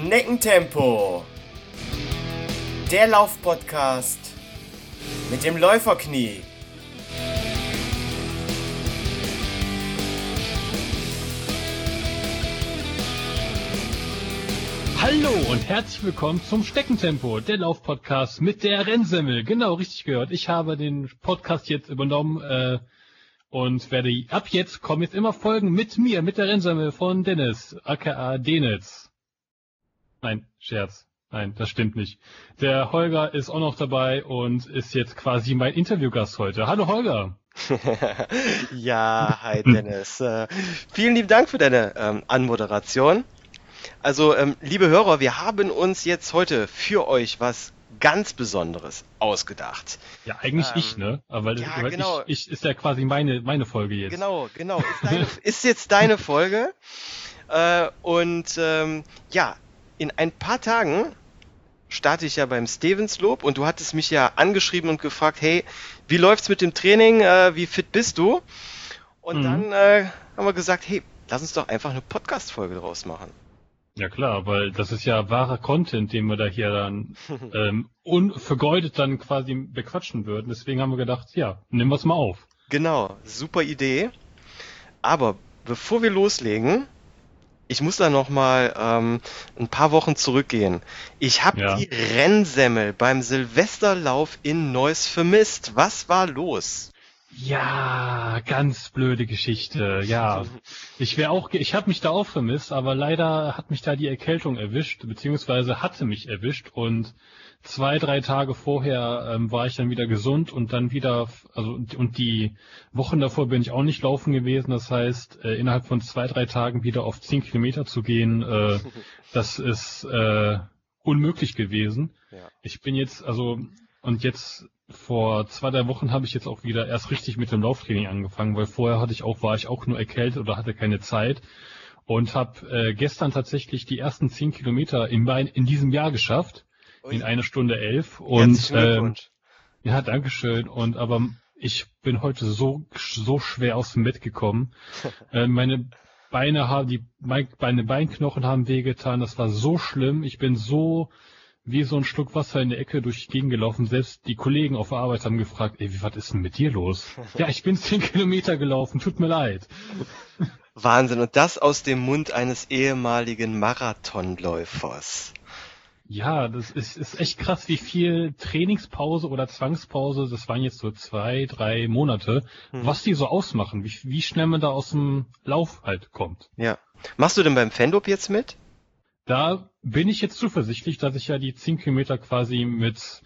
Schneckentempo. Der Laufpodcast mit dem Läuferknie. Hallo und herzlich willkommen zum Steckentempo, der Laufpodcast mit der Rennsemmel. Genau, richtig gehört. Ich habe den Podcast jetzt übernommen äh, und werde ab jetzt kommen jetzt immer Folgen mit mir, mit der Rennsemmel von Dennis, aka Denitz. Nein, Scherz. Nein, das stimmt nicht. Der Holger ist auch noch dabei und ist jetzt quasi mein Interviewgast heute. Hallo Holger. ja, hi Dennis. äh, vielen lieben Dank für deine ähm, Anmoderation. Also, ähm, liebe Hörer, wir haben uns jetzt heute für euch was ganz Besonderes ausgedacht. Ja, eigentlich ähm, ich, ne? Aber ja, weil genau. ich, ich ist ja quasi meine, meine Folge jetzt. Genau, genau. Ist, deine, ist jetzt deine Folge. Äh, und ähm, ja, in ein paar Tagen starte ich ja beim Stevenslob und du hattest mich ja angeschrieben und gefragt, hey, wie läuft's mit dem Training? Äh, wie fit bist du? Und mhm. dann äh, haben wir gesagt, hey, lass uns doch einfach eine Podcast-Folge draus machen. Ja klar, weil das ist ja wahrer Content, den wir da hier dann ähm, unvergeudet dann quasi bequatschen würden. Deswegen haben wir gedacht, ja, nehmen wir es mal auf. Genau, super Idee. Aber bevor wir loslegen, ich muss da noch mal ähm, ein paar Wochen zurückgehen. Ich habe ja. die Rennsemmel beim Silvesterlauf in Neuss vermisst. Was war los? Ja, ganz blöde Geschichte. Ja, ich wäre auch, ich habe mich da auch vermisst, aber leider hat mich da die Erkältung erwischt, beziehungsweise hatte mich erwischt und zwei, drei Tage vorher ähm, war ich dann wieder gesund und dann wieder, also und die Wochen davor bin ich auch nicht laufen gewesen. Das heißt, äh, innerhalb von zwei, drei Tagen wieder auf zehn Kilometer zu gehen, äh, das ist äh, unmöglich gewesen. Ja. Ich bin jetzt, also und jetzt vor zwei, drei Wochen habe ich jetzt auch wieder erst richtig mit dem Lauftraining angefangen, weil vorher hatte ich auch, war ich auch nur erkältet oder hatte keine Zeit und habe äh, gestern tatsächlich die ersten zehn Kilometer in, in diesem Jahr geschafft. In einer Stunde elf und ähm, ja, Dankeschön und aber ich bin heute so so schwer aus dem Bett gekommen. äh, meine Beine haben die meine Beinknochen haben wehgetan. Das war so schlimm. Ich bin so wie so ein Schluck Wasser in der Ecke durch die Gegend gelaufen. Selbst die Kollegen auf der Arbeit haben gefragt, ey, was ist denn mit dir los? ja, ich bin zehn Kilometer gelaufen, tut mir leid. Wahnsinn. Und das aus dem Mund eines ehemaligen Marathonläufers. Ja, das ist, ist echt krass, wie viel Trainingspause oder Zwangspause, das waren jetzt so zwei, drei Monate, hm. was die so ausmachen, wie, wie schnell man da aus dem Lauf halt kommt. Ja. Machst du denn beim Fendop jetzt mit? Da bin ich jetzt zuversichtlich, dass ich ja die 10 Kilometer quasi mit,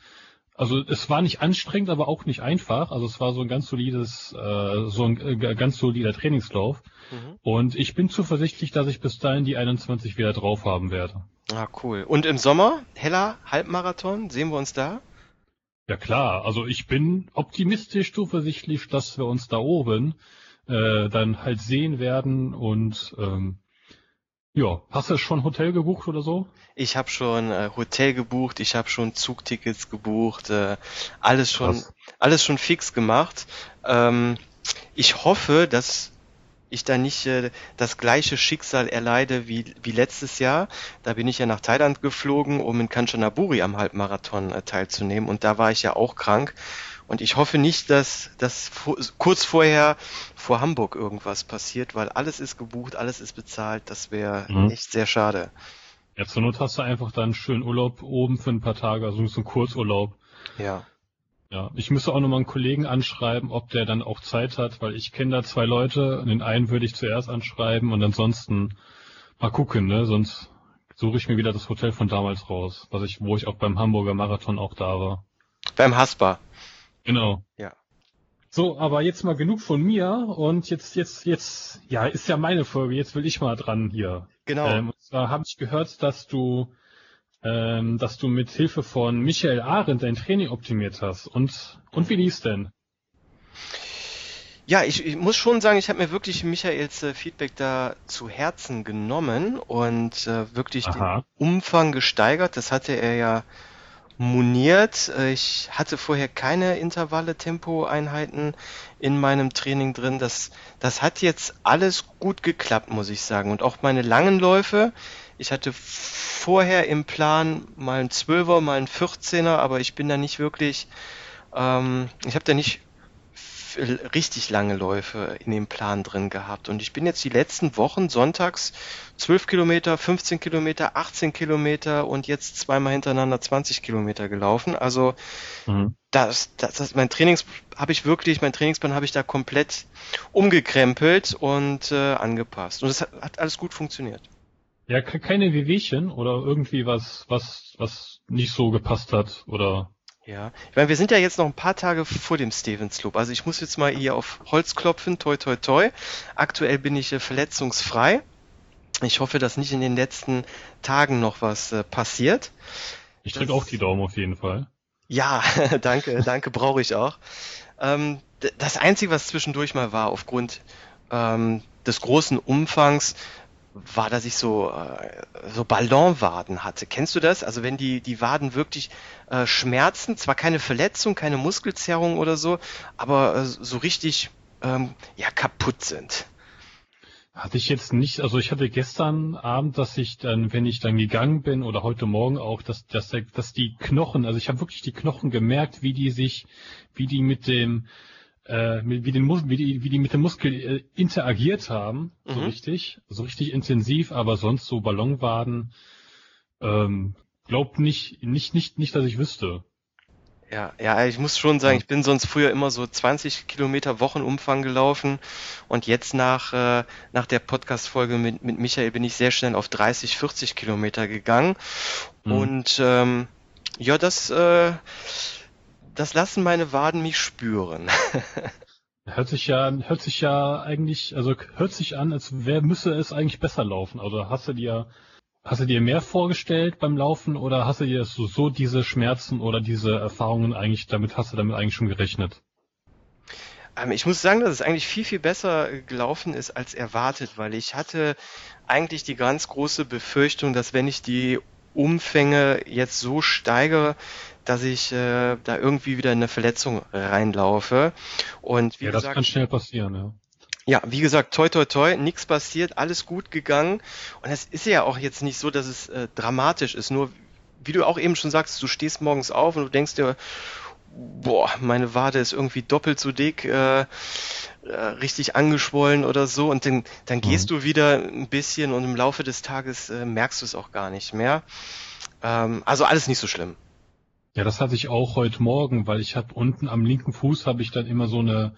also es war nicht anstrengend, aber auch nicht einfach. Also es war so ein ganz solides, äh, so ein äh, ganz solider Trainingslauf. Mhm. Und ich bin zuversichtlich, dass ich bis dahin die 21 wieder drauf haben werde. Ah, cool. Und im Sommer, heller Halbmarathon, sehen wir uns da? Ja klar, also ich bin optimistisch zuversichtlich, dass wir uns da oben äh, dann halt sehen werden und ähm, ja, hast du schon Hotel gebucht oder so? Ich habe schon äh, Hotel gebucht, ich habe schon Zugtickets gebucht, äh, alles schon, Krass. alles schon fix gemacht. Ähm, ich hoffe, dass ich da nicht äh, das gleiche Schicksal erleide wie, wie letztes Jahr. Da bin ich ja nach Thailand geflogen, um in Kanchanaburi am Halbmarathon äh, teilzunehmen und da war ich ja auch krank und ich hoffe nicht, dass, dass kurz vorher vor Hamburg irgendwas passiert, weil alles ist gebucht, alles ist bezahlt. Das wäre mhm. echt sehr schade. Ja, zur Not hast du einfach dann schön Urlaub oben für ein paar Tage, also so ein Kurzurlaub. Ja. Ja, ich müsste auch nochmal einen Kollegen anschreiben, ob der dann auch Zeit hat, weil ich kenne da zwei Leute. Den einen würde ich zuerst anschreiben und ansonsten mal gucken, ne? Sonst suche ich mir wieder das Hotel von damals raus, was ich, wo ich auch beim Hamburger Marathon auch da war. Beim Haspa. Genau. Ja. So, aber jetzt mal genug von mir und jetzt, jetzt, jetzt, ja, ist ja meine Folge, jetzt will ich mal dran hier. Genau. Ähm, und zwar habe ich gehört, dass du, ähm, dass du mit Hilfe von Michael Arendt dein Training optimiert hast. Und, und wie lief's denn? Ja, ich, ich muss schon sagen, ich habe mir wirklich Michaels äh, Feedback da zu Herzen genommen und äh, wirklich Aha. den Umfang gesteigert. Das hatte er ja moniert. Ich hatte vorher keine Intervalle, Tempoeinheiten in meinem Training drin. Das, das hat jetzt alles gut geklappt, muss ich sagen. Und auch meine langen Läufe, Ich hatte vorher im Plan mal ein 12er, mal ein 14er, aber ich bin da nicht wirklich, ähm, ich habe da nicht richtig lange Läufe in dem Plan drin gehabt. Und ich bin jetzt die letzten Wochen sonntags 12 Kilometer, 15 Kilometer, 18 Kilometer und jetzt zweimal hintereinander 20 Kilometer gelaufen. Also mhm. das, das, das, mein Trainings habe ich wirklich, mein Trainingsplan habe ich da komplett umgekrempelt und äh, angepasst. Und es hat, hat alles gut funktioniert. Ja, keine Wehwehchen oder irgendwie was, was, was nicht so gepasst hat oder ja, ich meine, wir sind ja jetzt noch ein paar Tage vor dem Stevens Loop. Also ich muss jetzt mal hier auf Holz klopfen, toi toi toi. Aktuell bin ich äh, verletzungsfrei. Ich hoffe, dass nicht in den letzten Tagen noch was äh, passiert. Ich drücke auch die Daumen auf jeden Fall. Ja, danke, danke, brauche ich auch. Ähm, das Einzige, was zwischendurch mal war, aufgrund ähm, des großen Umfangs, war, dass ich so, äh, so Ballonwaden hatte. Kennst du das? Also wenn die, die Waden wirklich äh, schmerzen, zwar keine Verletzung, keine Muskelzerrung oder so, aber äh, so richtig ähm, ja, kaputt sind. Hatte ich jetzt nicht, also ich hatte gestern Abend, dass ich dann, wenn ich dann gegangen bin oder heute Morgen auch, dass, dass, dass die Knochen, also ich habe wirklich die Knochen gemerkt, wie die sich, wie die mit dem, äh, wie, den Mus wie, die, wie die mit dem Muskel äh, interagiert haben, so mhm. richtig, so richtig intensiv, aber sonst so Ballonwaden, ähm, glaub nicht, nicht, nicht, nicht, dass ich wüsste. Ja, ja, ich muss schon sagen, ich bin sonst früher immer so 20 Kilometer Wochenumfang gelaufen und jetzt nach, äh, nach der Podcast-Folge mit, mit Michael bin ich sehr schnell auf 30, 40 Kilometer gegangen mhm. und ähm, ja, das, äh, das lassen meine Waden mich spüren. hört sich ja, hört sich ja eigentlich, also hört sich an, als wer müsse es eigentlich besser laufen. Also hast du dir, hast du dir mehr vorgestellt beim Laufen oder hast du dir so, so diese Schmerzen oder diese Erfahrungen eigentlich, damit hast du damit eigentlich schon gerechnet? Ähm, ich muss sagen, dass es eigentlich viel, viel besser gelaufen ist als erwartet, weil ich hatte eigentlich die ganz große Befürchtung, dass wenn ich die Umfänge jetzt so steigere, dass ich äh, da irgendwie wieder in eine Verletzung reinlaufe. Und wie ja, gesagt, das kann schnell passieren, ja. Ja, wie gesagt, toi toi toi, nichts passiert, alles gut gegangen. Und es ist ja auch jetzt nicht so, dass es äh, dramatisch ist. Nur, wie du auch eben schon sagst, du stehst morgens auf und du denkst dir, boah, meine Wade ist irgendwie doppelt so dick, äh, äh, richtig angeschwollen oder so. Und dann, dann gehst mhm. du wieder ein bisschen und im Laufe des Tages äh, merkst du es auch gar nicht mehr. Ähm, also alles nicht so schlimm. Ja, das hatte ich auch heute Morgen, weil ich habe unten am linken Fuß habe ich dann immer so eine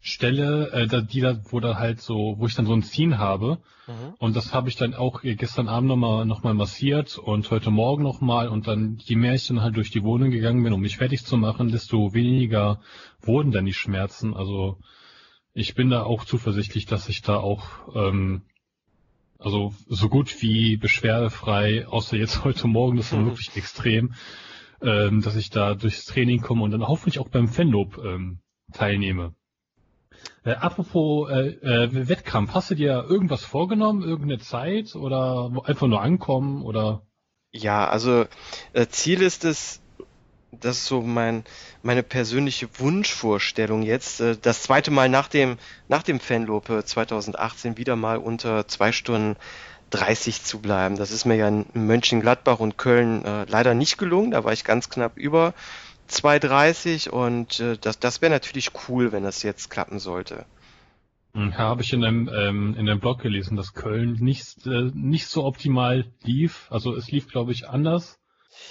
Stelle, äh, die da, wo da halt so, wo ich dann so ein Ziehen habe. Mhm. Und das habe ich dann auch gestern Abend nochmal noch mal massiert und heute Morgen nochmal. Und dann, je mehr ich dann halt durch die Wohnung gegangen bin, um mich fertig zu machen, desto weniger wurden dann die Schmerzen. Also ich bin da auch zuversichtlich, dass ich da auch ähm, also so gut wie beschwerdefrei, außer jetzt heute Morgen, das war wirklich extrem, ähm, dass ich da durchs Training komme und dann hoffentlich auch beim Fanlob ähm, teilnehme. Äh, apropos äh, äh, Wettkampf, hast du dir irgendwas vorgenommen, irgendeine Zeit oder einfach nur ankommen oder? Ja, also äh, Ziel ist es, das ist so mein meine persönliche Wunschvorstellung jetzt, äh, das zweite Mal nach dem nach dem Fanlope 2018 wieder mal unter zwei Stunden 30 zu bleiben. Das ist mir ja in Mönchengladbach und Köln äh, leider nicht gelungen. Da war ich ganz knapp über 2,30 und äh, das, das wäre natürlich cool, wenn das jetzt klappen sollte. Hm, ja, habe ich in einem, ähm, in einem Blog gelesen, dass Köln nicht, äh, nicht so optimal lief. Also es lief, glaube ich, anders.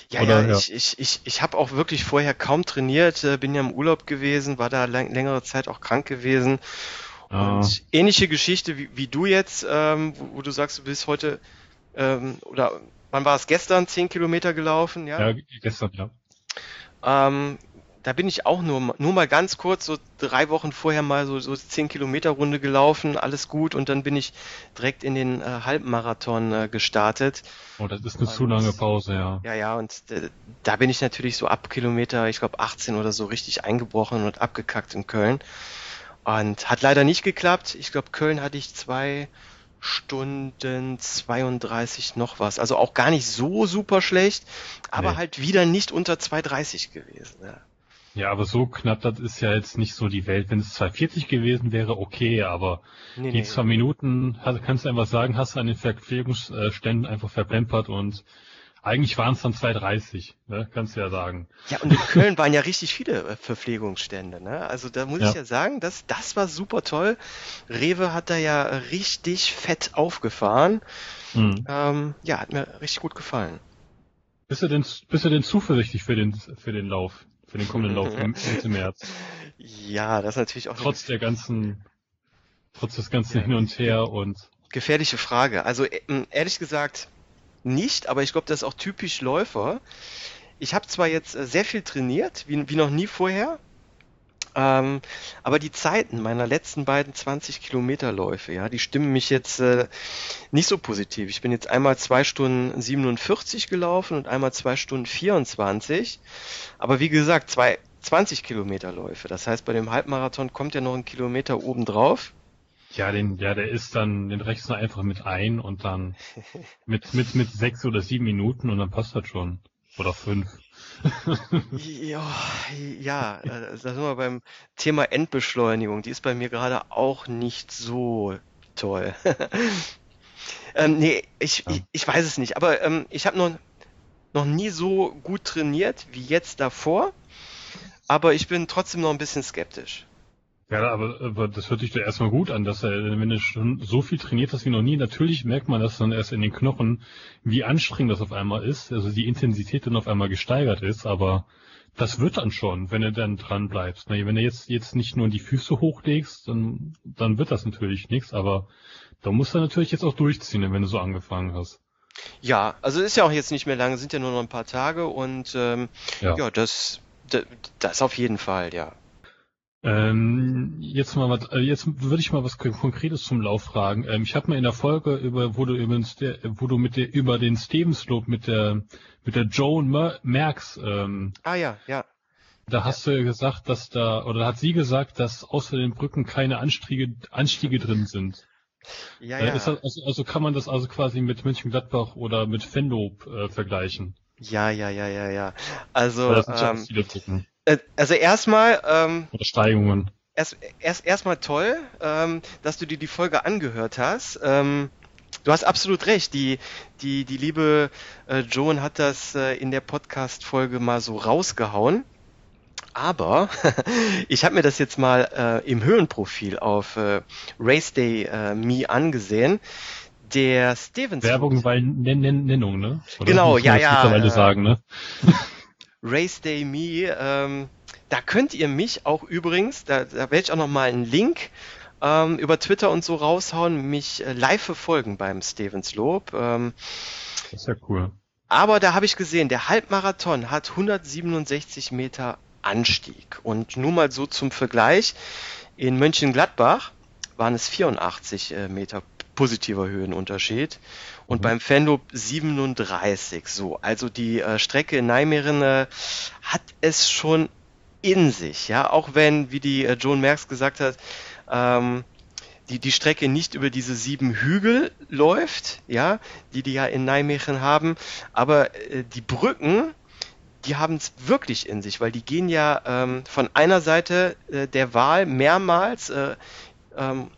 Ja, Oder, ja, ja, ich, ich, ich, ich habe auch wirklich vorher kaum trainiert, äh, bin ja im Urlaub gewesen, war da längere Zeit auch krank gewesen Ah. Und ähnliche Geschichte wie, wie du jetzt, ähm, wo, wo, du sagst, du bist heute, ähm, oder wann war es gestern, zehn Kilometer gelaufen, ja? Ja, gestern, ja. Ähm, da bin ich auch nur, nur mal ganz kurz, so drei Wochen vorher mal so, so 10 Kilometer Runde gelaufen, alles gut und dann bin ich direkt in den äh, Halbmarathon äh, gestartet. Oh, das ist eine und, zu lange Pause, ja. Ja, ja, und äh, da bin ich natürlich so ab Kilometer, ich glaube 18 oder so richtig eingebrochen und abgekackt in Köln. Und hat leider nicht geklappt. Ich glaube, Köln hatte ich zwei Stunden 32 noch was. Also auch gar nicht so super schlecht, aber nee. halt wieder nicht unter 2,30 gewesen. Ja. Ja, aber so knapp, das ist ja jetzt nicht so die Welt. Wenn es 240 gewesen wäre, okay, aber Nee, die nee. zwei Minuten, kannst du einfach sagen, hast du an den Verpflegungsständen einfach verplempert und eigentlich waren es dann 230, ne? kannst du ja sagen. Ja, und in Köln waren ja richtig viele äh, Verpflegungsstände, ne? Also da muss Ja. ich ja sagen, das, das war super toll. Rewe hat da ja richtig fett aufgefahren. Hm. Ähm, ja, hat mir richtig gut gefallen. Bist du denn, bist du denn zuversichtlich für den, für den Lauf, für den kommenden Lauf im, Mitte März? Ja, das ist natürlich auch Trotz der ganzen, trotz des ganzen Hin und Her und, gefährliche Frage. Also äh, ehrlich gesagt nicht, aber ich glaube, das ist auch typisch Läufer. Ich habe zwar jetzt äh, sehr viel trainiert, wie, wie noch nie vorher, ähm, aber die Zeiten meiner letzten beiden 20 Kilometer Läufe, ja, die stimmen mich jetzt äh, nicht so positiv. Ich bin jetzt einmal zwei Stunden 47 gelaufen und einmal zwei Stunden 24. Aber wie gesagt, zwei 20 Kilometer Läufe. Das heißt, bei dem Halbmarathon kommt ja noch ein Kilometer obendrauf. Ja, den, ja, der ist dann, den rechnest du einfach mit ein und dann mit, mit, mit sechs oder sieben Minuten und dann passt das schon. Oder fünf. Ja, ja, äh, da sind wir beim Thema Endbeschleunigung. Die ist bei mir gerade auch nicht so toll. ähm, nee, ich, Ja. ich, ich weiß es nicht, aber ähm, ich habe noch, noch nie so gut trainiert wie jetzt davor, aber ich bin trotzdem noch ein bisschen skeptisch. Ja, aber, aber das hört sich doch erstmal gut an, dass er, wenn du schon so viel trainiert hast wie noch nie, natürlich merkt man das dann erst in den Knochen, wie anstrengend das auf einmal ist, also die Intensität dann auf einmal gesteigert ist, aber das wird dann schon, wenn du dann dran bleibst. Wenn du jetzt, jetzt nicht nur die Füße hochlegst, dann, dann wird das natürlich nichts, aber da musst du natürlich jetzt auch durchziehen, wenn du so angefangen hast. Ja, also ist ja auch jetzt nicht mehr lange, sind ja nur noch ein paar Tage und ähm, Ja. ja, das, das auf jeden Fall, ja. Ähm, jetzt mal was, äh, jetzt würde ich mal was Kon- Konkretes zum Lauf fragen. Ähm, ich habe mal in der Folge über, wo du über, wo du mit der, über den Stevens Loop mit der, mit der Joan Mer Merks, ähm, Ah ja, ja. da hast du gesagt, dass da, oder hat sie gesagt, dass außer den Brücken keine Anstiege, Anstiege drin sind. Ja, Äh, ja. das, also, also kann man das also quasi mit Mönchengladbach oder mit Venlo äh, vergleichen. Ja, ja, ja, ja, ja. Also, ja ähm, äh, also erstmal, ähm, Oder Steigungen. erst, erst erstmal toll, ähm, dass du dir die Folge angehört hast. Ähm, du hast absolut recht. Die, die, die liebe äh, Joan hat das äh, in der Podcast-Folge mal so rausgehauen. Aber ich habe mir das jetzt mal äh, im Höhenprofil auf äh, Race Day äh, Me angesehen. Der Stevens Werbung, weil Nen Nen Nennung, ne? Oder Genau, ja, ja, Mittlerweile äh, sagen, ne? Race Day Me, ähm, da könnt ihr mich auch übrigens, da, da werde ich auch nochmal einen Link ähm, über Twitter und so raushauen, mich äh, live verfolgen beim Stevens Lob. Ähm, Das ist ja cool. aber da habe ich gesehen, der Halbmarathon hat 167 Meter Anstieg. Und nur mal so zum Vergleich, in Mönchengladbach waren es 84 äh, Meter positiver Höhenunterschied und Mhm. beim Fenlob 37. So, also die äh, Strecke in Nijmegen äh, hat es schon in sich, ja, auch wenn, wie die äh, Joan Merks gesagt hat, ähm, die, die Strecke nicht über diese sieben Hügel läuft, ja, die die ja in Nijmegen haben, aber äh, die Brücken, die haben es wirklich in sich, weil die gehen ja ähm, von einer Seite äh, der Wahl mehrmals äh, ähm,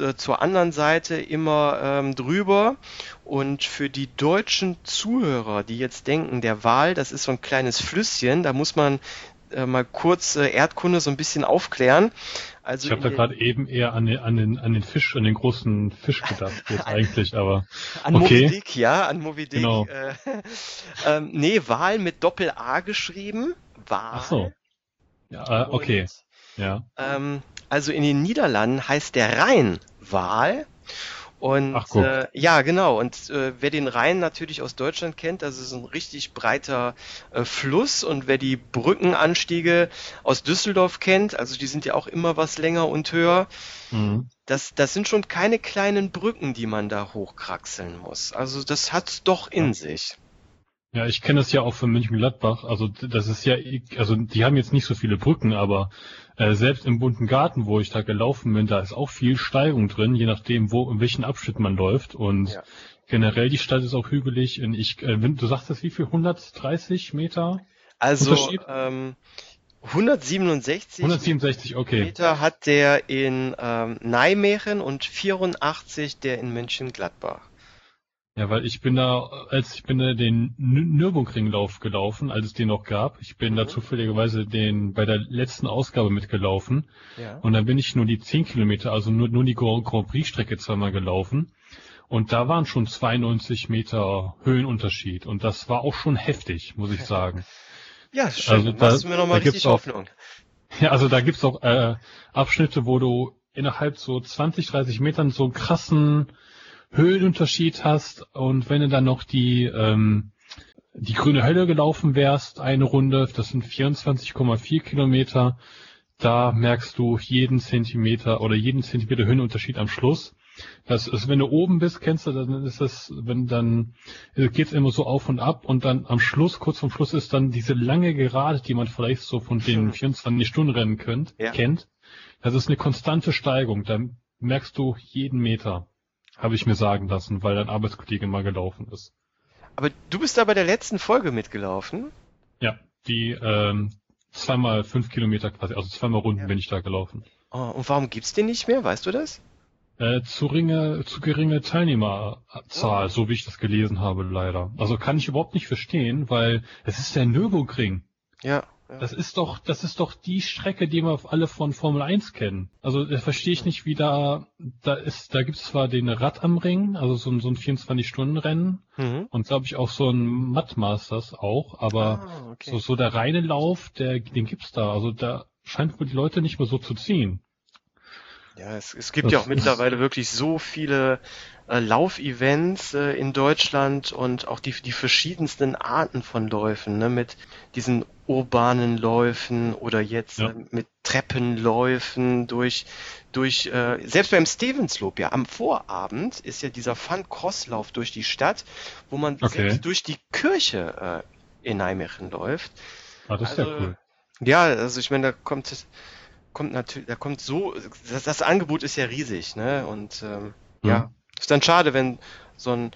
äh, zur anderen Seite immer ähm, drüber. Und für die deutschen Zuhörer, die jetzt denken, der Wahl, das ist so ein kleines Flüsschen, da muss man äh, mal kurz äh, Erdkunde so ein bisschen aufklären. Also Ich habe da gerade eben eher an den, an den, an den Fisch, an den großen Fisch gedacht, jetzt eigentlich, aber An Okay. Moby Dick, ja, an Moby Dick. Genau. Äh, ähm, nee, Wahl mit Doppel-A geschrieben. Wahl. ach so. Ja, äh, okay, Und, ja. ähm, also in den Niederlanden heißt der Rhein Wahl. Und Ach, äh, ja, genau. Und äh, wer den Rhein natürlich aus Deutschland kennt, das ist ein richtig breiter äh, Fluss. Und wer die Brückenanstiege aus Düsseldorf kennt, also die sind ja auch immer was länger und höher, Mhm. das, das sind schon keine kleinen Brücken, die man da hochkraxeln muss. Also das hat doch in Ja. sich. Ja, ich kenne das ja auch von München-Gladbach. Also das ist ja, also die haben jetzt nicht so viele Brücken, aber äh, selbst im bunten Garten, wo ich da gelaufen bin, da ist auch viel Steigung drin, je nachdem, wo in welchen Abschnitt man läuft. Und Ja. generell die Stadt ist auch hügelig. Und ich, äh, du sagtest, wie viel? 130 Meter? Also ähm, 167 167, okay. Meter hat der in ähm, Nijmegen und 84 der in Mönchengladbach. Ja, weil ich bin da, als ich bin da den Nürburgringlauf gelaufen, als es den noch gab. Ich bin da Mhm. zufälligerweise den bei der letzten Ausgabe mitgelaufen. Ja. Und dann bin ich nur die 10 Kilometer, also nur, nur die Grand, Grand Prix Strecke zweimal gelaufen. Und da waren schon 92 Meter Höhenunterschied. Und das war auch schon heftig, muss ich sagen. Ja, schön. Also da- machst du mir nochmal da gibt's richtig auch- Hoffnung. Ja, also da gibt's auch äh, Abschnitte, wo du innerhalb so 20, 30 Metern so einen krassen Höhenunterschied hast und wenn du dann noch die ähm, die grüne Hölle gelaufen wärst, eine Runde, das sind 24,4 Kilometer, da merkst du jeden Zentimeter oder jeden Zentimeter Höhenunterschied am Schluss. Das ist, wenn du oben bist, kennst du, dann ist das, wenn dann geht's immer so auf und ab und dann am Schluss, kurz vom Schluss ist dann diese lange Gerade, die man vielleicht so von den 24 Stunden Rennen könnt, Ja. kennt. Das ist eine konstante Steigung. Da merkst du jeden Meter, habe ich mir sagen lassen, weil dein Arbeitskollege mal gelaufen ist. Aber du bist da bei der letzten Folge mitgelaufen. Ja, die ähm, zweimal fünf Kilometer quasi, also zweimal Runden Ja. bin ich da gelaufen. Oh, und warum gibt's den nicht mehr? Weißt du das? Äh, zu, ringe, zu geringe Teilnehmerzahl, so wie ich das gelesen habe, leider. Also kann ich überhaupt nicht verstehen, weil es ist der Nürburgring. Ja. Ja. Das ist doch, das ist doch die Strecke, die wir alle von Formel 1 kennen. Also da verstehe ich nicht, wie da, da ist, da gibt's zwar den Rad am Ring, also so, ein- so ein 24-Stunden-Rennen Mhm. und glaube ich auch so ein Mud Masters auch, aber Ah, okay. so, so der reine Lauf, der, den gibt's da. Also da scheint wohl die Leute nicht mehr so zu ziehen. Ja, es, es gibt Das ja auch mittlerweile wirklich so viele äh, Laufevents äh, in Deutschland und auch die, die verschiedensten Arten von Läufen, ne, mit diesen urbanen Läufen oder jetzt Ja. äh, mit Treppenläufen durch, durch äh, selbst beim Stevensloop, ja, am Vorabend ist ja dieser Fun-Crosslauf durch die Stadt, wo man Okay. selbst durch die Kirche äh, in Nijmegen läuft. Ah, das ist Also, ja cool. Ja, also ich meine, da kommt, kommt natürlich, da kommt so, das, das Angebot ist ja riesig, ne? Und ähm, Mhm. ja, ist dann schade, wenn so ein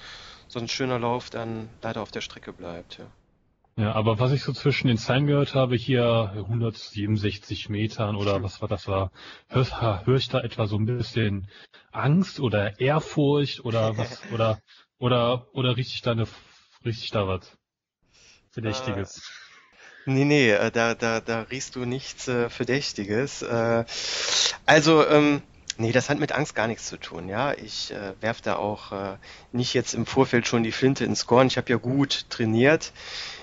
so ein schöner Lauf dann leider auf der Strecke bleibt. Ja. Ja, aber was ich so zwischen den Zeilen gehört habe, hier 167 Metern oder was war das war, hör, hör ich da etwa so ein bisschen Angst oder Ehrfurcht oder was oder oder oder richtig da eine richtig da was Verdächtiges. Nee, nee, äh, da, da, da riechst du nichts äh, Verdächtiges. Äh, also, ähm, nee, das hat mit Angst gar nichts zu tun, ja. Ich äh, werf da auch äh, nicht jetzt im Vorfeld schon die Flinte ins Korn. Ich habe ja gut trainiert.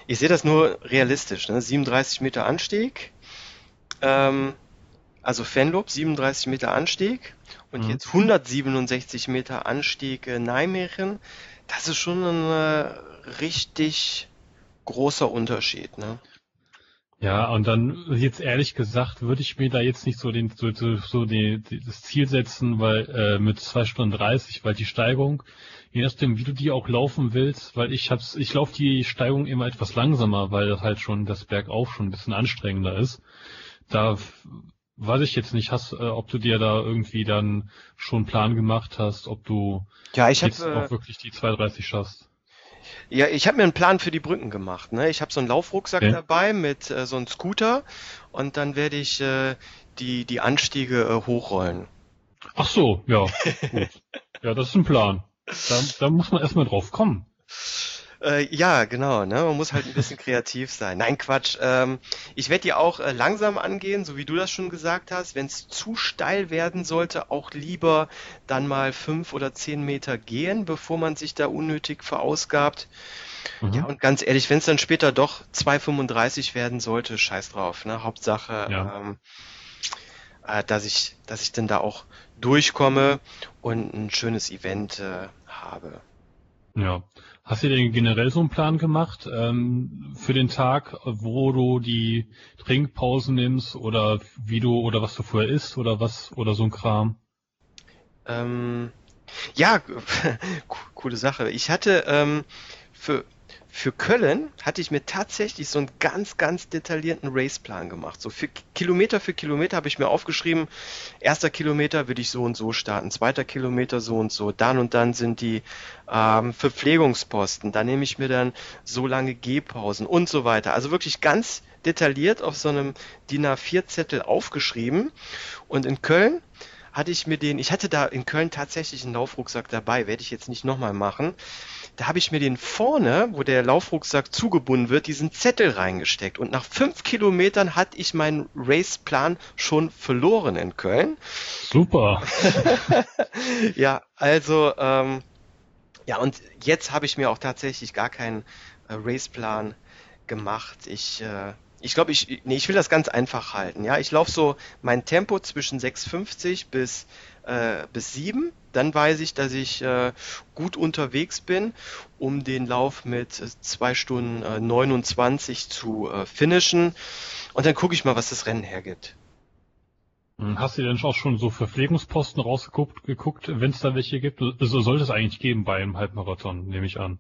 Ich sehe das nur realistisch, ne? 37 Meter Anstieg, ähm, also Fenlob, 37 Meter Anstieg und Mhm. jetzt 167 Meter Anstieg äh, Nijmegen. Das ist schon ein äh, richtig großer Unterschied, ne? Ja, und dann jetzt ehrlich gesagt, würde ich mir da jetzt nicht so den so, so, so die, die, das Ziel setzen, weil äh, mit zwei Stunden 30, weil die Steigung, je nachdem, wie du die auch laufen willst, weil ich hab's, ich laufe die Steigung immer etwas langsamer, weil das halt schon das Bergauf schon ein bisschen anstrengender ist. Da weiß ich jetzt nicht, hast, äh, ob du dir da irgendwie dann schon einen Plan gemacht hast, ob du Ja, ich jetzt habe auch äh, wirklich die 230 schaffst. ja, ich habe mir einen Plan für die Brücken gemacht. Ne? Ich habe so einen Laufrucksack Okay. dabei mit äh, so einem Scooter und dann werde ich äh, die die Anstiege äh, hochrollen. Ach so, ja, gut. Ja, das ist ein Plan. Da, da muss man erstmal drauf kommen. Äh, ja, genau. Ne? Man muss halt ein bisschen kreativ sein. Nein, Quatsch. Ähm, ich werde die auch äh, langsam angehen, so wie du das schon gesagt hast. Wenn es zu steil werden sollte, auch lieber dann mal fünf oder zehn Meter gehen, bevor man sich da unnötig verausgabt. Mhm. Ja, und ganz ehrlich, wenn es dann später doch 2,35 werden sollte, scheiß drauf. Ne? Hauptsache, Ja. ähm, äh, dass ich, dass ich dann da auch durchkomme und ein schönes Event äh, habe. Ja. Hast du denn generell so einen Plan gemacht ähm, für den Tag, wo du die Trinkpausen nimmst oder wie du oder was du vorher isst oder was oder so ein Kram? Ähm, ja, co- coole Sache. Ich hatte ähm, für, für Köln hatte ich mir tatsächlich so einen ganz, ganz detaillierten Raceplan gemacht. So für Kilometer für Kilometer habe ich mir aufgeschrieben, erster Kilometer will ich so und so starten, zweiter Kilometer so und so, dann und dann sind die ähm, Verpflegungsposten, da nehme ich mir dann so lange Gehpausen und so weiter. Also wirklich ganz detailliert auf so einem DIN A4-Zettel aufgeschrieben. Und in Köln hatte ich mir den, ich hatte da in Köln tatsächlich einen Laufrucksack dabei, werde ich jetzt nicht nochmal machen. Da habe ich mir den vorne, wo der Laufrucksack zugebunden wird, diesen Zettel reingesteckt. Und nach fünf Kilometern hatte ich meinen Raceplan schon verloren in Köln. Super. ja, also ähm, ja, und jetzt habe ich mir auch tatsächlich gar keinen äh, Raceplan gemacht. Ich äh, ich glaube, ich, nee, ich will das ganz einfach halten. Ja, ich laufe so mein Tempo zwischen 6,50 bis, äh, bis 7. Dann weiß ich, dass ich äh, gut unterwegs bin, um den Lauf mit 2 Stunden äh, 29 zu äh, finishen. Und dann gucke ich mal, was das Rennen hergibt. Hm, hast du denn auch schon so Verpflegungsposten rausgeguckt, geguckt, wenn es da welche gibt? Also sollte es eigentlich geben bei einem Halbmarathon, nehme ich an.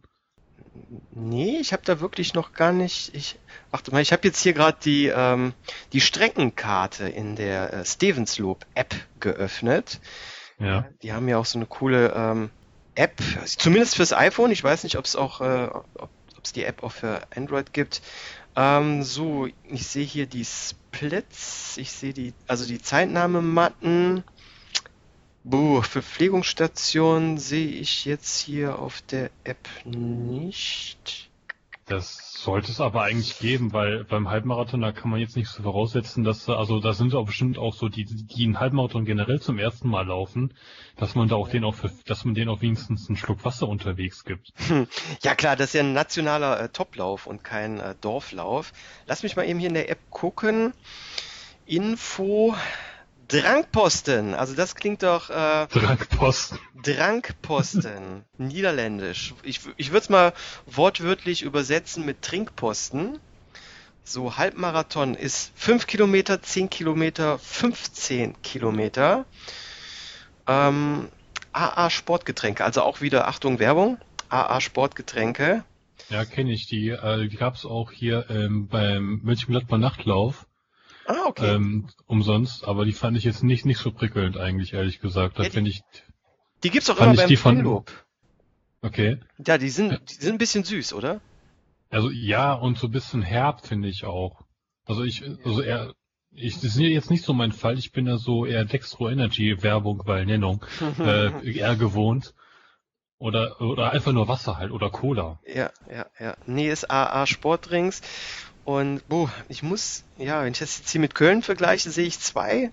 Nee, ich habe da wirklich noch gar nicht. Ich warte mal, ich habe jetzt hier gerade die ähm, die Streckenkarte in der äh, Stevensloop App geöffnet. Ja. Die haben ja auch so eine coole ähm, App, zumindest fürs iPhone. Ich weiß nicht, ob es auch äh, ob es die App auch für Android gibt. Ähm, so, ich sehe hier die Splits, ich sehe die, also die Zeitnahmematten. Buh, Verpflegungsstation sehe ich jetzt hier auf der App nicht. Das sollte es aber eigentlich geben, weil beim Halbmarathon, da kann man jetzt nicht so voraussetzen, dass, also da sind auch bestimmt auch so die, die einen Halbmarathon generell zum ersten Mal laufen, dass man da auch den auch für, dass man den auch wenigstens einen Schluck Wasser unterwegs gibt. Hm. Ja klar, das ist ja ein nationaler äh, Toplauf und kein äh, Dorflauf. Lass mich mal eben hier in der App gucken. Info Drankposten, also das klingt doch. Äh, Drankposten. Drankposten, niederländisch. Ich, ich würde es mal wortwörtlich übersetzen mit Trinkposten. So, Halbmarathon ist 5 Kilometer, 10 Kilometer, 15 Kilometer. Ähm, AA Sportgetränke, also auch wieder, Achtung, Werbung. AA Sportgetränke. Ja, kenne ich die. Äh, die gab es auch hier ähm, beim Mönchengladbach Nachtlauf. Ah, okay. Ähm, umsonst, aber die fand ich jetzt nicht, nicht so prickelnd eigentlich, ehrlich gesagt. Da ja, die, ich, die gibt's auch immer beim die von, Okay. Ja, die sind, die sind ein bisschen süß, oder? Also ja, und so ein bisschen herb finde ich auch. Also ich, also eher, ich, das ist jetzt nicht so mein Fall. Ich bin ja so eher Dextro Energy Werbung weil Nennung äh, eher gewohnt. Oder, oder einfach nur Wasser halt oder Cola. Ja, ja, ja. Nee, ist AA Sportdrinks. Und boah, ich muss, ja, wenn ich das jetzt hier mit Köln vergleiche, sehe ich zwei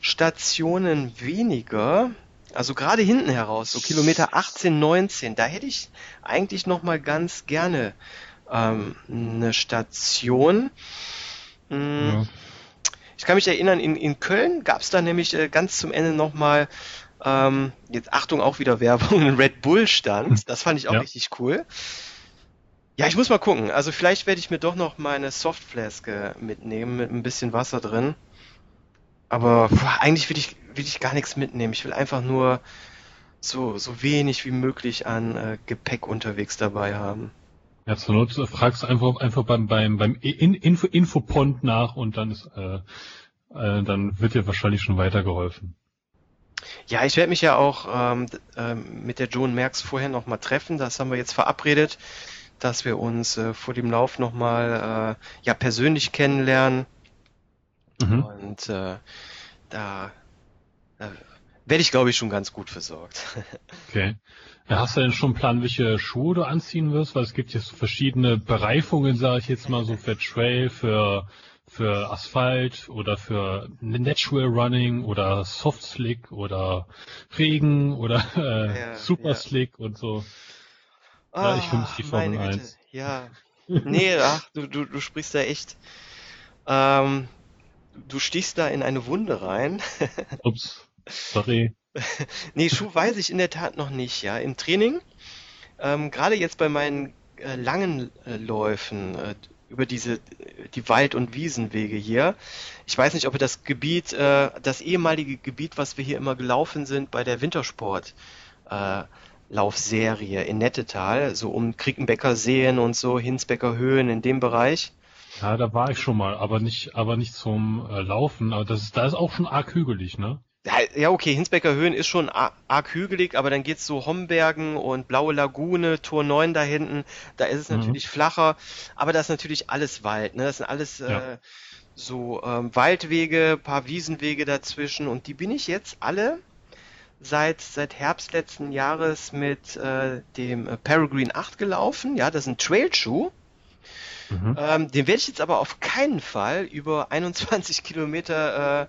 Stationen weniger. Also gerade hinten heraus, so Kilometer 18, 19, da hätte ich eigentlich noch mal ganz gerne ähm, eine Station. Hm, ja. Ich kann mich erinnern, in, in Köln gab es da nämlich äh, ganz zum Ende noch mal ähm, jetzt Achtung auch wieder Werbung, ein Red Bull Stand. Das fand ich auch ja. richtig cool. Ja, ich muss mal gucken. Also vielleicht werde ich mir doch noch meine Softflaske mitnehmen mit ein bisschen Wasser drin. Aber boah, eigentlich will ich, will ich gar nichts mitnehmen. Ich will einfach nur so, so wenig wie möglich an äh, Gepäck unterwegs dabei haben. Ja, zur Not fragst du einfach, einfach beim, beim, beim Info, Infopont nach und dann ist, äh, äh, dann wird dir wahrscheinlich schon weitergeholfen. Ja, ich werde mich ja auch ähm, äh, mit der Joan Merks vorher nochmal treffen. Das haben wir jetzt verabredet dass wir uns äh, vor dem Lauf nochmal äh, ja, persönlich kennenlernen. Mhm. Und äh, da, da werde ich, glaube ich, schon ganz gut versorgt. okay. Ja, hast du denn schon einen Plan, welche Schuhe du anziehen wirst? Weil es gibt jetzt so verschiedene Bereifungen, sage ich jetzt mal so für Trail, für für Asphalt oder für Natural Running oder Soft Slick oder Regen oder äh, ja, Super ja. Slick und so. Ja, ich finde die Formel 1. Ja. Nee, ach, du, du, du sprichst da echt. Ähm, du stichst da in eine Wunde rein. Ups, sorry. nee, Schuh weiß ich in der Tat noch nicht, ja. Im Training, ähm, gerade jetzt bei meinen äh, langen äh, Läufen äh, über diese die Wald- und Wiesenwege hier. Ich weiß nicht, ob ihr das Gebiet, äh, das ehemalige Gebiet, was wir hier immer gelaufen sind bei der Wintersport, äh, Laufserie in Nettetal, so um Krickenbecker Seen und so, Hinsbecker Höhen in dem Bereich. Ja, da war ich schon mal, aber nicht, aber nicht zum äh, Laufen. Aber das ist, da ist auch schon arg hügelig, ne? Ja, okay, Hinsbecker Höhen ist schon arg hügelig, aber dann geht's so Hombergen und Blaue Lagune, Tor 9 da hinten, da ist es mhm. natürlich flacher, aber das ist natürlich alles Wald, ne? Das sind alles ja. äh, so ähm, Waldwege, paar Wiesenwege dazwischen und die bin ich jetzt alle seit seit Herbst letzten Jahres mit äh, dem äh, Peregrine 8 gelaufen. Ja, das ist ein Trailschuh. Mhm. Ähm, den werde ich jetzt aber auf keinen Fall über 21 Kilometer äh,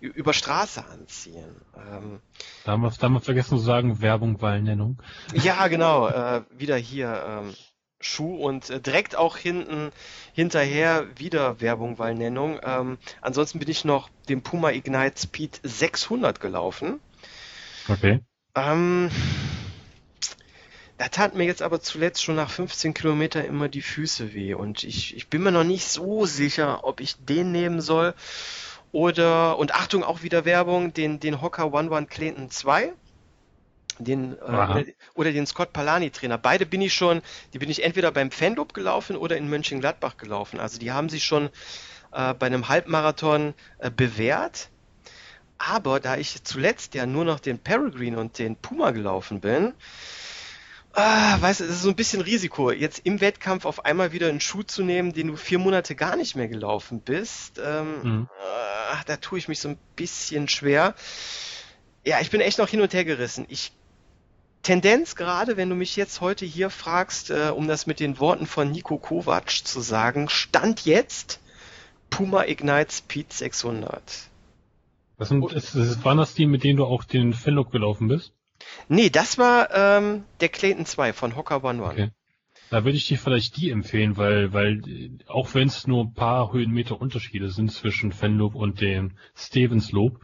über Straße anziehen. Ähm, da, haben wir, da haben wir vergessen zu sagen, Werbung, Wahlnennung. Ja, genau. Äh, wieder hier ähm, Schuh und äh, direkt auch hinten hinterher wieder Werbung, Wahlnennung. Ähm, ansonsten bin ich noch den Puma Ignite Speed 600 gelaufen. Okay. Ähm, da tat mir jetzt aber zuletzt schon nach 15 Kilometer immer die Füße weh und ich, ich bin mir noch nicht so sicher, ob ich den nehmen soll oder, und Achtung, auch wieder Werbung, den, den Hocker One One Clinton 2. Den, äh, oder, oder, den Scott Palani Trainer. Beide bin ich schon, die bin ich entweder beim Fandub gelaufen oder in Mönchengladbach gelaufen. Also die haben sich schon äh, bei einem Halbmarathon äh, bewährt. Aber da ich zuletzt ja nur noch den Peregrine und den Puma gelaufen bin, ah, weißt du, es ist so ein bisschen Risiko, jetzt im Wettkampf auf einmal wieder einen Schuh zu nehmen, den du vier Monate gar nicht mehr gelaufen bist. Ähm, mhm. ah, da tue ich mich so ein bisschen schwer. Ja, ich bin echt noch hin und her gerissen. Ich Tendenz gerade, wenn du mich jetzt heute hier fragst, äh, um das mit den Worten von Nico Kovac zu sagen, Stand jetzt Puma Ignite Speed 600. Was sind, ist, ist, waren das die, mit denen du auch den Fellop gelaufen bist? Nee, das war ähm, der Clayton 2 von Hocker One One. Okay. Da würde ich dir vielleicht die empfehlen, weil, weil auch wenn es nur ein paar Höhenmeter Unterschiede sind zwischen Fenloop und dem Stevensloop,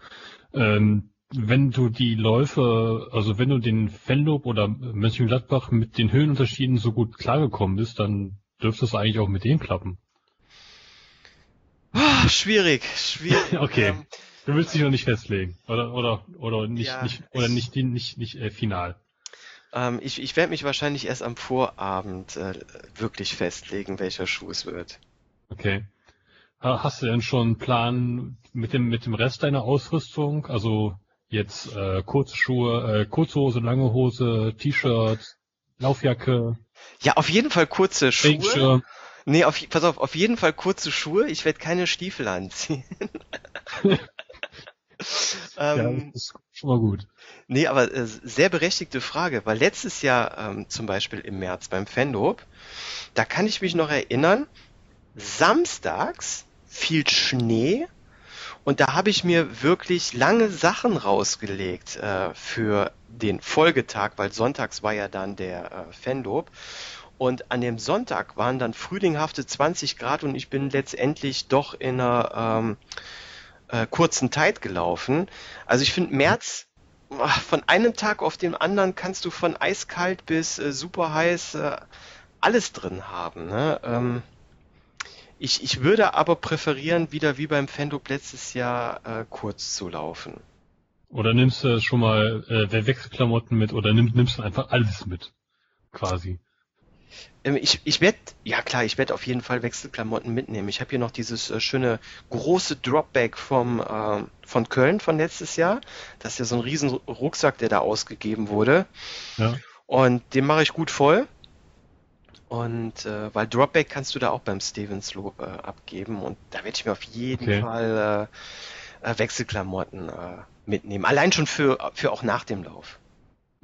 ähm, wenn du die Läufe, also wenn du den Fenloop oder Mönchengladbach mit den Höhenunterschieden so gut klargekommen bist, dann dürfte es eigentlich auch mit denen klappen. Oh, schwierig, schwierig. okay. Ähm, Du willst dich noch nicht festlegen. Oder, oder, oder nicht, ja, nicht, oder nicht, nicht, nicht, äh, final. Ähm, ich ich werde mich wahrscheinlich erst am Vorabend äh, wirklich festlegen, welcher Schuh es wird. Okay. Hast du denn schon einen Plan mit dem, mit dem Rest deiner Ausrüstung? Also jetzt äh, kurze Schuhe, äh, kurze Hose, lange Hose, T-Shirt, Laufjacke. Ja, auf jeden Fall kurze Schuhe. Regenschirm. Nee, auf, pass auf, auf jeden Fall kurze Schuhe. Ich werde keine Stiefel anziehen. ähm, ja, das ist schon mal gut. Nee, aber äh, sehr berechtigte Frage, weil letztes Jahr ähm, zum Beispiel im März beim Fandop, da kann ich mich noch erinnern, samstags fiel Schnee und da habe ich mir wirklich lange Sachen rausgelegt äh, für den Folgetag, weil sonntags war ja dann der äh, Fandop. Und an dem Sonntag waren dann frühlingshafte 20 Grad und ich bin letztendlich doch in einer ähm, äh, kurzen Zeit gelaufen. Also ich finde März von einem Tag auf den anderen kannst du von eiskalt bis äh, super heiß äh, alles drin haben. Ne? Ähm, ich, ich würde aber präferieren, wieder wie beim Fendop letztes Jahr äh, kurz zu laufen. Oder nimmst du schon mal äh, Wechselklamotten mit oder nimm, nimmst du einfach alles mit, quasi. Ähm, ich, ich werde, ja klar, ich werde auf jeden Fall Wechselklamotten mitnehmen. Ich habe hier noch dieses äh, schöne große Dropback vom, äh, von Köln von letztes Jahr. Das ist ja so ein riesen Rucksack, der da ausgegeben wurde. Ja. Und den mache ich gut voll. Und äh, weil Dropback kannst du da auch beim Stevens Loop äh, abgeben. Und da werde ich mir auf jeden okay. Fall äh, Wechselklamotten mitnehmen. Allein schon für, für auch nach dem Lauf.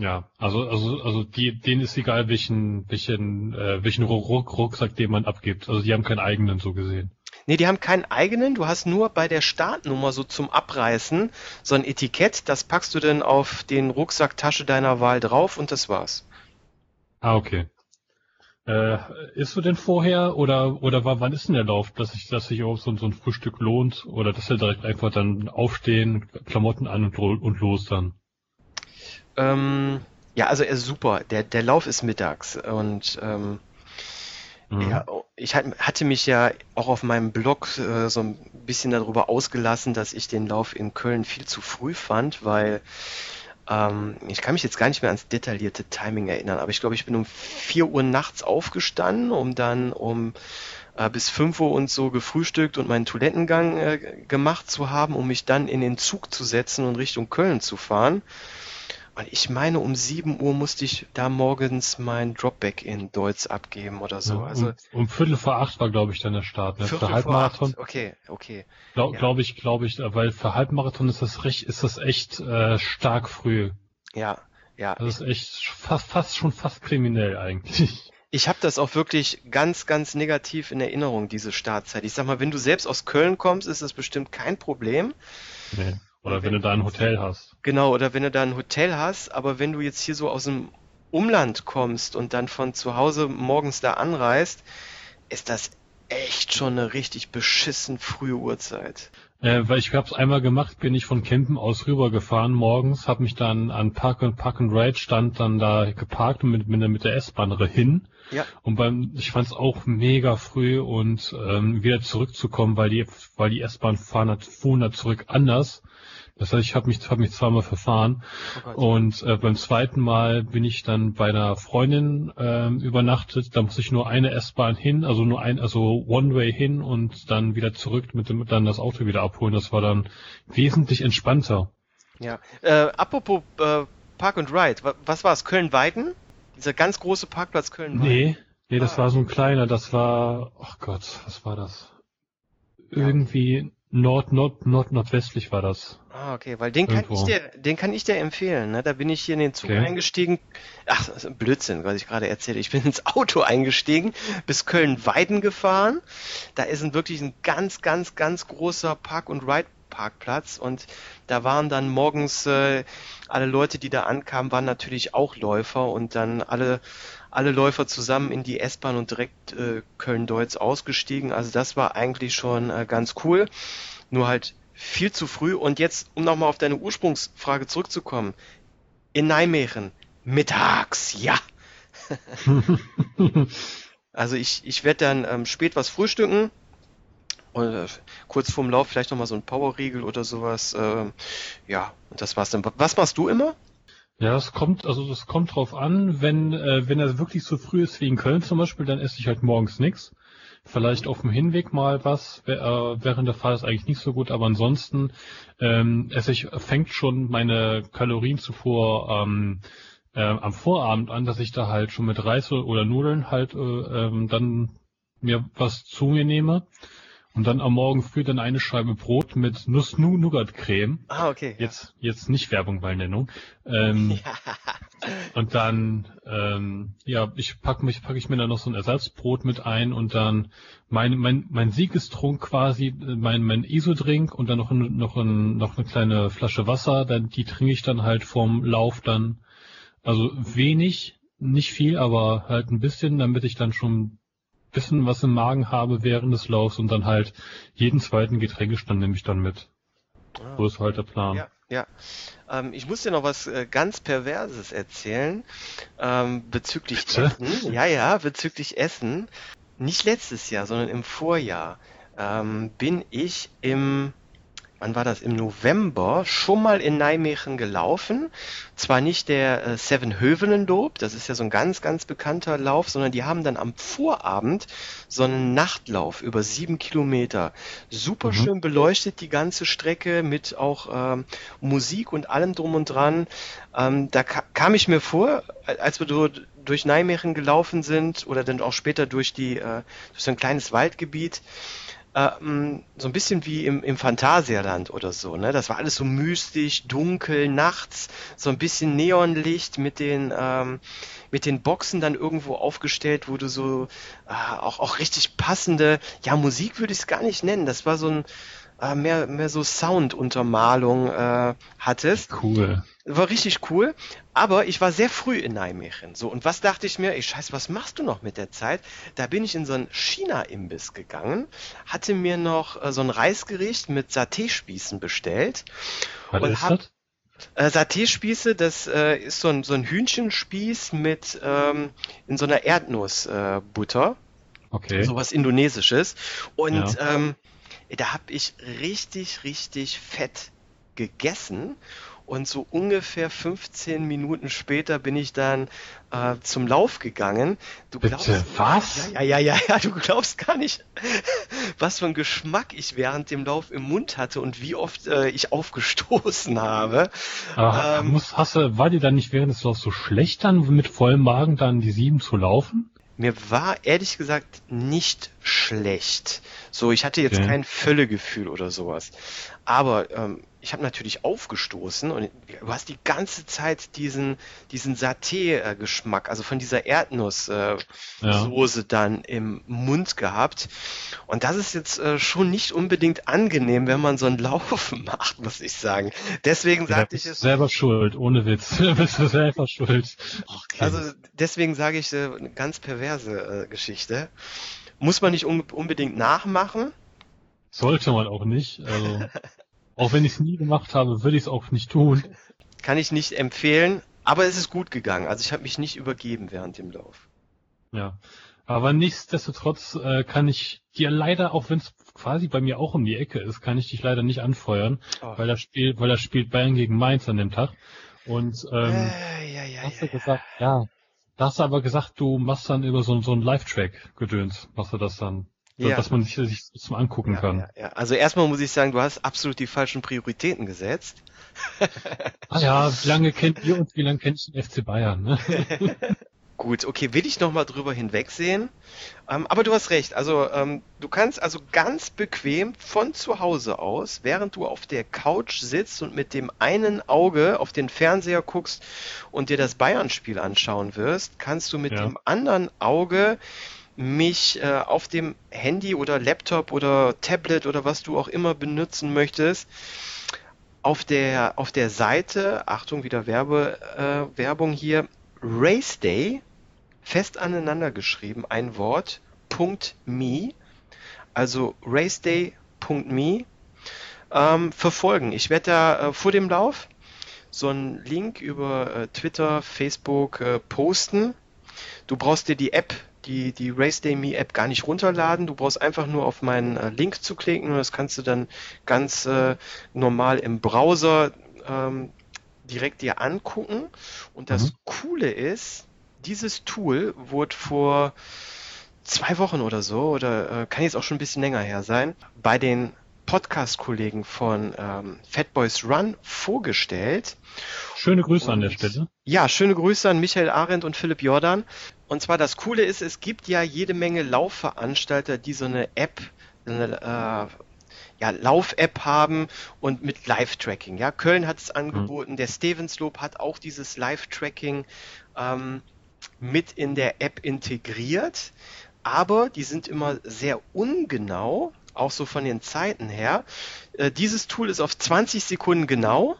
Ja, also also also die, denen ist egal, welchen welchen äh, welchen Ruck, Rucksack den man abgibt. Also die haben keinen eigenen so gesehen. Nee, die haben keinen eigenen. Du hast nur bei der Startnummer so zum Abreißen so ein Etikett. Das packst du dann auf den Rucksacktasche deiner Wahl drauf und das war's. Ah, okay. Äh, ist du denn vorher oder oder wann ist denn der Lauf, dass sich dass sich auch so, so ein Frühstück lohnt oder dass er direkt einfach dann aufstehen, Klamotten an und, und los dann? Ähm, ja, also er ist super. Der, der Lauf ist mittags und ähm, mhm. ja, ich hatte mich ja auch auf meinem Blog äh, so ein bisschen darüber ausgelassen, dass ich den Lauf in Köln viel zu früh fand, weil ähm, ich kann mich jetzt gar nicht mehr ans detaillierte Timing erinnern, aber ich glaube, ich bin um 4 Uhr nachts aufgestanden, um dann um äh, bis 5 Uhr und so gefrühstückt und meinen Toilettengang äh, gemacht zu haben, um mich dann in den Zug zu setzen und Richtung Köln zu fahren. Ich meine, um 7 Uhr musste ich da morgens mein Dropback in Deutz abgeben oder so. Ja, also um, um Viertel vor acht war, glaube ich, dann der Start. Ne? Viertel Für vor Halbmarathon. acht. Okay, okay. Glaube Ja. glaub ich, glaube ich, weil für Halbmarathon ist das recht, ist das echt äh, stark früh. Ja, ja. Das ist echt fast, fast schon fast kriminell eigentlich. Ich habe das auch wirklich ganz, ganz negativ in Erinnerung, diese Startzeit. Ich sag mal, wenn du selbst aus Köln kommst, ist das bestimmt kein Problem. Nee. Oder wenn du da ein Hotel hast. Genau, oder wenn du da ein Hotel hast, aber wenn du jetzt hier so aus dem Umland kommst und dann von zu Hause morgens da anreist, ist das echt schon eine richtig beschissen frühe Uhrzeit. Äh, weil ich hab's einmal gemacht, bin ich von Kempen aus rübergefahren morgens, habe mich dann an Park and Park and Ride stand dann da geparkt und mit, mit, der- mit der S-Bahn hin. Ja. Und beim, ich fand's auch mega früh und ähm, wieder zurückzukommen, weil die, weil die S-Bahn fahren, hat- fuhren da zurück anders. Das heißt, ich habe mich, hab mich zweimal verfahren. Oh. Und äh, beim zweiten Mal bin ich dann bei einer Freundin ähm, übernachtet. Da musste ich nur eine S-Bahn hin, also nur ein, also One-Way hin und dann wieder zurück mit dem, dann das Auto wieder abholen. Das war dann wesentlich entspannter. Ja. Äh, apropos äh, Park and Ride, wa- was war es? Köln-Weiden? Dieser ganz große Parkplatz Köln-Weiden? Nee, nee, das Ah. war so ein kleiner. Das war, ach Gott, was war das? Irgendwie Nord, Nord, Nord, nordwestlich war das. Ah, okay, weil den kann ich dir, den kann ich dir empfehlen. Ne? Da bin ich hier in den Zug Okay. eingestiegen. Ach, das ist ein Blödsinn, was ich gerade erzähle. Ich bin ins Auto eingestiegen, bis Köln-Weiden gefahren. Da ist ein wirklich ein ganz, ganz, ganz großer Park- und Ride-Parkplatz und da waren dann morgens äh, alle Leute, die da ankamen, waren natürlich auch Läufer und dann alle alle Läufer zusammen in die S-Bahn und direkt äh, Köln-Deutz ausgestiegen. Also das war eigentlich schon äh, ganz cool. Nur halt viel zu früh. Und jetzt, um nochmal auf deine Ursprungsfrage zurückzukommen. In Nijmegen, mittags, ja. Also ich, ich werde dann ähm, spät was frühstücken. Und äh, kurz vorm Lauf vielleicht nochmal so ein Powerriegel oder sowas. ähm, ja, und das war's dann. Was machst du immer? Ja, es kommt, also das kommt drauf an, wenn, äh, wenn er wirklich so früh ist wie in Köln zum Beispiel, dann esse ich halt morgens nix. Vielleicht auf dem Hinweg mal was, äh, während der Fahrt ist eigentlich nicht so gut, aber ansonsten ähm, esse ich, fängt schon meine Kalorienzufuhr ähm, äh, am Vorabend an, dass ich da halt schon mit Reis oder Nudeln halt äh, ähm, dann mir was zu mir nehme. Und dann am Morgen früh dann eine Scheibe Brot mit Nuss-Nougat-Creme. Ah, okay. Jetzt, jetzt nicht Werbung bei Nennung. Ähm, und dann, ähm, ja, ich pack mich, packe ich mir dann noch so ein Ersatzbrot mit ein und dann mein, mein, mein Siegestrunk quasi, äh, mein, mein Isodrink und dann noch, ein, noch, ein, noch eine kleine Flasche Wasser, dann, die trinke ich dann halt vorm Lauf dann, also wenig, nicht viel, aber halt ein bisschen, damit ich dann schon bisschen was im Magen habe während des Laufs und dann halt jeden zweiten Getränkestand nehme ich dann mit. So ist halt der Plan. Ja, ja. Ähm, ich muss dir noch was äh, ganz Perverses erzählen ähm, bezüglich Bitte? Essen. Ja, ja, bezüglich Essen. Nicht letztes Jahr, sondern im Vorjahr ähm, bin ich im, wann war das? Im November schon mal in Nijmegen gelaufen. Zwar nicht der äh, Seven Hövenenloop, das ist ja so ein ganz, ganz bekannter Lauf, sondern die haben dann am Vorabend so einen Nachtlauf über sieben Kilometer. Super Mhm. schön beleuchtet die ganze Strecke mit auch ähm, Musik und allem drum und dran. Ähm, da ka kam ich mir vor, als wir do- durch Nijmegen gelaufen sind oder dann auch später durch die äh, durch so ein kleines Waldgebiet, ähm, so ein bisschen wie im, im Phantasialand oder so, ne? Das war alles so mystisch, dunkel, nachts, so ein bisschen Neonlicht mit den, ähm, mit den Boxen dann irgendwo aufgestellt, wo du so äh, auch, auch richtig passende, ja, Musik würde ich es gar nicht nennen. Das war so ein äh, mehr, mehr so Sounduntermalung äh, hattest. Cool. War richtig cool, aber ich war sehr früh in Nijmegen. So, und was dachte ich mir? Ich scheiße, was machst du noch mit der Zeit? Da bin ich in so einen China-Imbiss gegangen, hatte mir noch äh, so ein Reisgericht mit Saté-Spießen bestellt. Was Und ist hab- das? Äh, Saté-Spieße, das äh, ist so ein, so ein Hühnchenspieß mit ähm, in so einer Erdnussbutter. Äh, Okay. sowas Indonesisches. Und Ja. ähm, da habe ich richtig, richtig fett gegessen. und so ungefähr 15 Minuten später bin ich dann äh, zum Lauf gegangen. Du glaubst, Bitte, was? Ja, ja, ja, ja, du glaubst gar nicht, was für ein Geschmack ich während dem Lauf im Mund hatte und wie oft äh, ich aufgestoßen habe. Ach, ähm, muss, hast du, war dir dann nicht während des Laufs so schlecht dann mit vollem Magen dann die sieben zu laufen? Mir war ehrlich gesagt nicht schlecht. So, ich hatte jetzt okay. kein Völlegefühl oder sowas. Aber ähm, ich habe natürlich aufgestoßen und du hast die ganze Zeit diesen, diesen Saté-Geschmack, also von dieser Erdnusssoße äh, ja. dann im Mund gehabt. Und das ist jetzt äh, schon nicht unbedingt angenehm, wenn man so einen Lauf macht, muss ich sagen. Deswegen sagte ich es. Selber schuld, ohne Witz. Du bist selber schuld. Okay. Also deswegen sage ich äh, eine ganz perverse äh, Geschichte. Muss man nicht un unbedingt nachmachen. Sollte man auch nicht. Also. Auch wenn ich es nie gemacht habe, würde ich es auch nicht tun. Kann ich nicht empfehlen, aber es ist gut gegangen. Also ich habe mich nicht übergeben während dem Lauf. Ja. Aber nichtsdestotrotz äh, kann ich dir leider, auch wenn es quasi bei mir auch um die Ecke ist, kann ich dich leider nicht anfeuern, oh. weil das spielt, weil das spielt Bayern gegen Mainz an dem Tag. Und ähm, äh, ja, ja, hast du ja, gesagt, ja. Da hast du aber gesagt, du machst dann über so, so einen Live-Track gedöns, machst du das dann ja. dass man sich, sich zum Angucken ja, kann. Ja, ja. Also erstmal muss ich sagen, du hast absolut die falschen Prioritäten gesetzt. ah ja, wie lange kennt ihr uns, wie lange kennt ihr den FC Bayern? Ne? Gut, okay, will ich nochmal drüber hinwegsehen. Ähm, aber du hast recht, also ähm, du kannst also ganz bequem von zu Hause aus, während du auf der Couch sitzt und mit dem einen Auge auf den Fernseher guckst und dir das Bayern-Spiel anschauen wirst, kannst du mit ja. dem anderen Auge mich äh, auf dem Handy oder Laptop oder Tablet oder was du auch immer benutzen möchtest, auf der, auf der Seite, Achtung, wieder Werbe, äh, Werbung hier, Race Day, fest aneinander geschrieben, ein Wort, .me, also raceday.me, ähm, verfolgen. Ich werde da äh, vor dem Lauf so einen Link über äh, Twitter, Facebook äh, posten. Du brauchst dir die App die, die RaceDayMe App gar nicht runterladen. Du brauchst einfach nur auf meinen äh, Link zu klicken und das kannst du dann ganz äh, normal im Browser ähm, direkt dir angucken. Und das mhm. Coole ist, dieses Tool wurde vor zwei Wochen oder so, oder äh, kann jetzt auch schon ein bisschen länger her sein, bei den Podcast-Kollegen von ähm, Fatboys Run vorgestellt. Schöne Grüße und, an der Stelle. Ja, schöne Grüße an Michael Arendt und Philipp Jordan. Und zwar das Coole ist, es gibt ja jede Menge Laufveranstalter, die so eine App, eine äh, ja, Lauf-App haben und mit Live-Tracking. Ja, Köln hat es angeboten, mhm. der Stevensloop hat auch dieses Live-Tracking ähm, mit in der App integriert, aber die sind immer sehr ungenau, auch so von den Zeiten her. Äh, dieses Tool ist auf 20 Sekunden genau.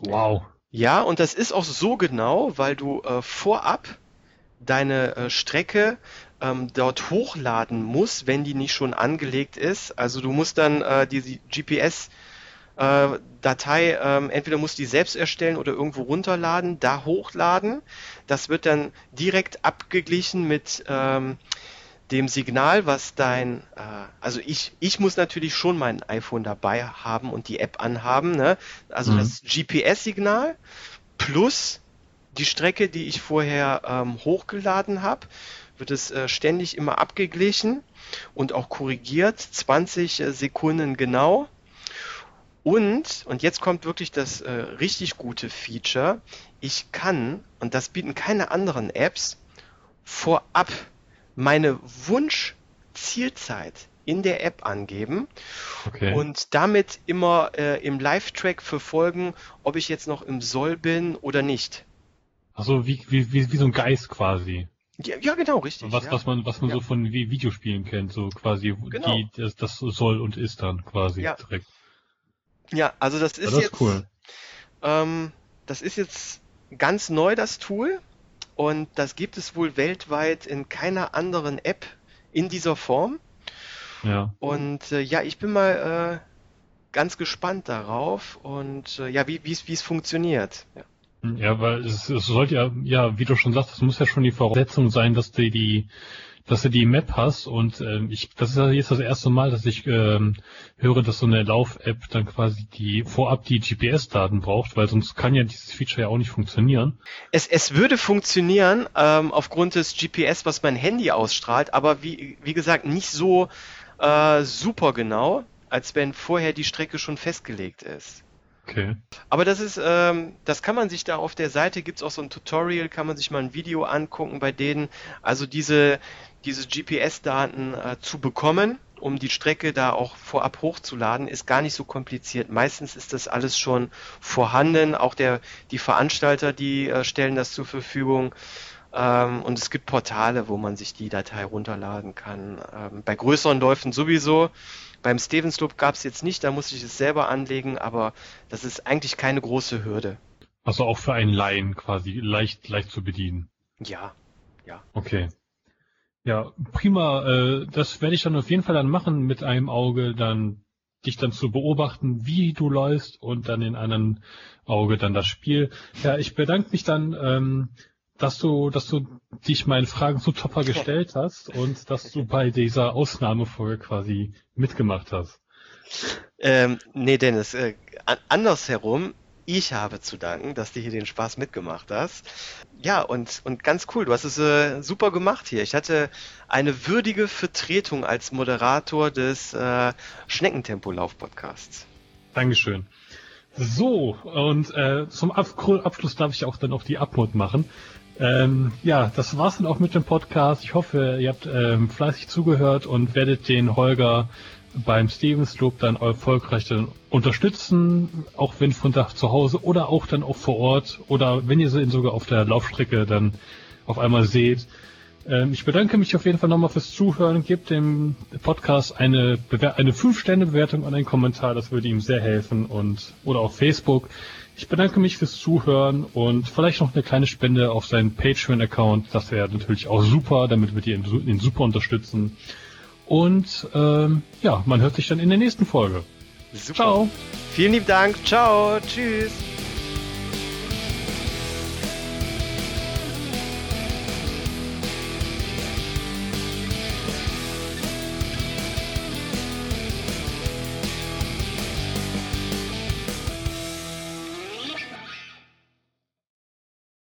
Wow. Ja, und das ist auch so genau, weil du äh, vorab deine äh, Strecke ähm, dort hochladen musst, wenn die nicht schon angelegt ist. Also du musst dann äh, diese GPS äh, Datei, ähm, entweder musst du die selbst erstellen oder irgendwo runterladen, da hochladen. Das wird dann direkt abgeglichen mit ähm, dem Signal, was dein, äh, also ich, ich muss natürlich schon mein iPhone dabei haben und die App anhaben, ne? Also mhm. das GPS-Signal plus die Strecke, die ich vorher ähm, hochgeladen habe, wird es äh, ständig immer abgeglichen und auch korrigiert, 20 äh, Sekunden genau. Und, und jetzt kommt wirklich das äh, richtig gute Feature, ich kann, und das bieten keine anderen Apps, vorab meine Wunsch-Zielzeit in der App angeben okay. und damit immer äh, im Live-Track verfolgen, ob ich jetzt noch im Soll bin oder nicht. Also wie, wie, wie, wie so ein Geist quasi. Ja, ja genau, richtig. Was, ja. was man, was man ja. so von Videospielen kennt, so quasi, genau. die, das, das soll und ist dann quasi direkt. Ja, also das ist, das jetzt, cool. ähm, das ist jetzt ganz neu, das Tool. Und das gibt es wohl weltweit in keiner anderen App in dieser Form. Ja. Und äh, ja, ich bin mal äh, ganz gespannt darauf und äh, ja, wie es funktioniert. Ja. Ja, weil es, es sollte ja, ja, wie du schon sagst, es muss ja schon die Voraussetzung sein, dass die, die, dass du die Map hast und ähm, ich, das ist jetzt das erste Mal, dass ich ähm, höre, dass so eine Lauf-App dann quasi die vorab die GPS-Daten braucht, weil sonst kann ja dieses Feature ja auch nicht funktionieren. Es, es würde funktionieren ähm, aufgrund des GPS, was mein Handy ausstrahlt, aber wie, wie gesagt, nicht so äh, super genau, als wenn vorher die Strecke schon festgelegt ist. Okay. Aber das ist, ähm, das kann man sich da auf der Seite, gibt's auch so ein Tutorial, kann man sich mal ein Video angucken, bei denen also diese, diese GPS-Daten äh, zu bekommen, um die Strecke da auch vorab hochzuladen, ist gar nicht so kompliziert. Meistens ist das alles schon vorhanden. Auch der, die Veranstalter, die äh, stellen das zur Verfügung. Ähm, und es gibt Portale, wo man sich die Datei runterladen kann. Ähm, bei größeren Läufen sowieso. Beim Stevens Loop gab es jetzt nicht, da musste ich es selber anlegen, aber das ist eigentlich keine große Hürde. Also auch für einen Laien quasi leicht, leicht zu bedienen. Ja, ja. Okay. Ja, prima. Äh, das werde ich dann auf jeden Fall dann machen mit einem Auge, dann dich dann zu beobachten, wie du läufst und dann in einem Auge dann das Spiel. Ja, ich bedanke mich dann ähm, dass du, dass du dich meinen Fragen zu Topper gestellt hast und dass du bei dieser Ausnahmefolge quasi mitgemacht hast. Ähm, nee, Dennis, äh, andersherum, ich habe zu danken, dass du hier den Spaß mitgemacht hast. Ja, und, und ganz cool, du hast es äh, super gemacht hier. Ich hatte eine würdige Vertretung als Moderator des äh, Schneckentempo-Lauf-Podcasts. Dankeschön. So, und äh, zum Abschluss darf ich auch dann auf die Abmod machen. Ähm, ja, das war's dann auch mit dem Podcast. Ich hoffe, ihr habt ähm, fleißig zugehört und werdet den Holger beim Stevens Loop dann erfolgreich dann unterstützen, auch wenn von da zu Hause oder auch dann auch vor Ort oder wenn ihr ihn sogar auf der Laufstrecke dann auf einmal seht. Ähm, ich bedanke mich auf jeden Fall nochmal fürs Zuhören. Gebt dem Podcast eine, Bewer eine 5-Sterne-Bewertung und einen Kommentar, das würde ihm sehr helfen und oder auf Facebook. Ich bedanke mich fürs Zuhören und vielleicht noch eine kleine Spende auf seinen Patreon-Account. Das wäre natürlich auch super, damit wir ihn, ihn super unterstützen. Und ähm, ja, man hört sich dann in der nächsten Folge. Super. Ciao. Vielen lieben Dank. Ciao. Tschüss.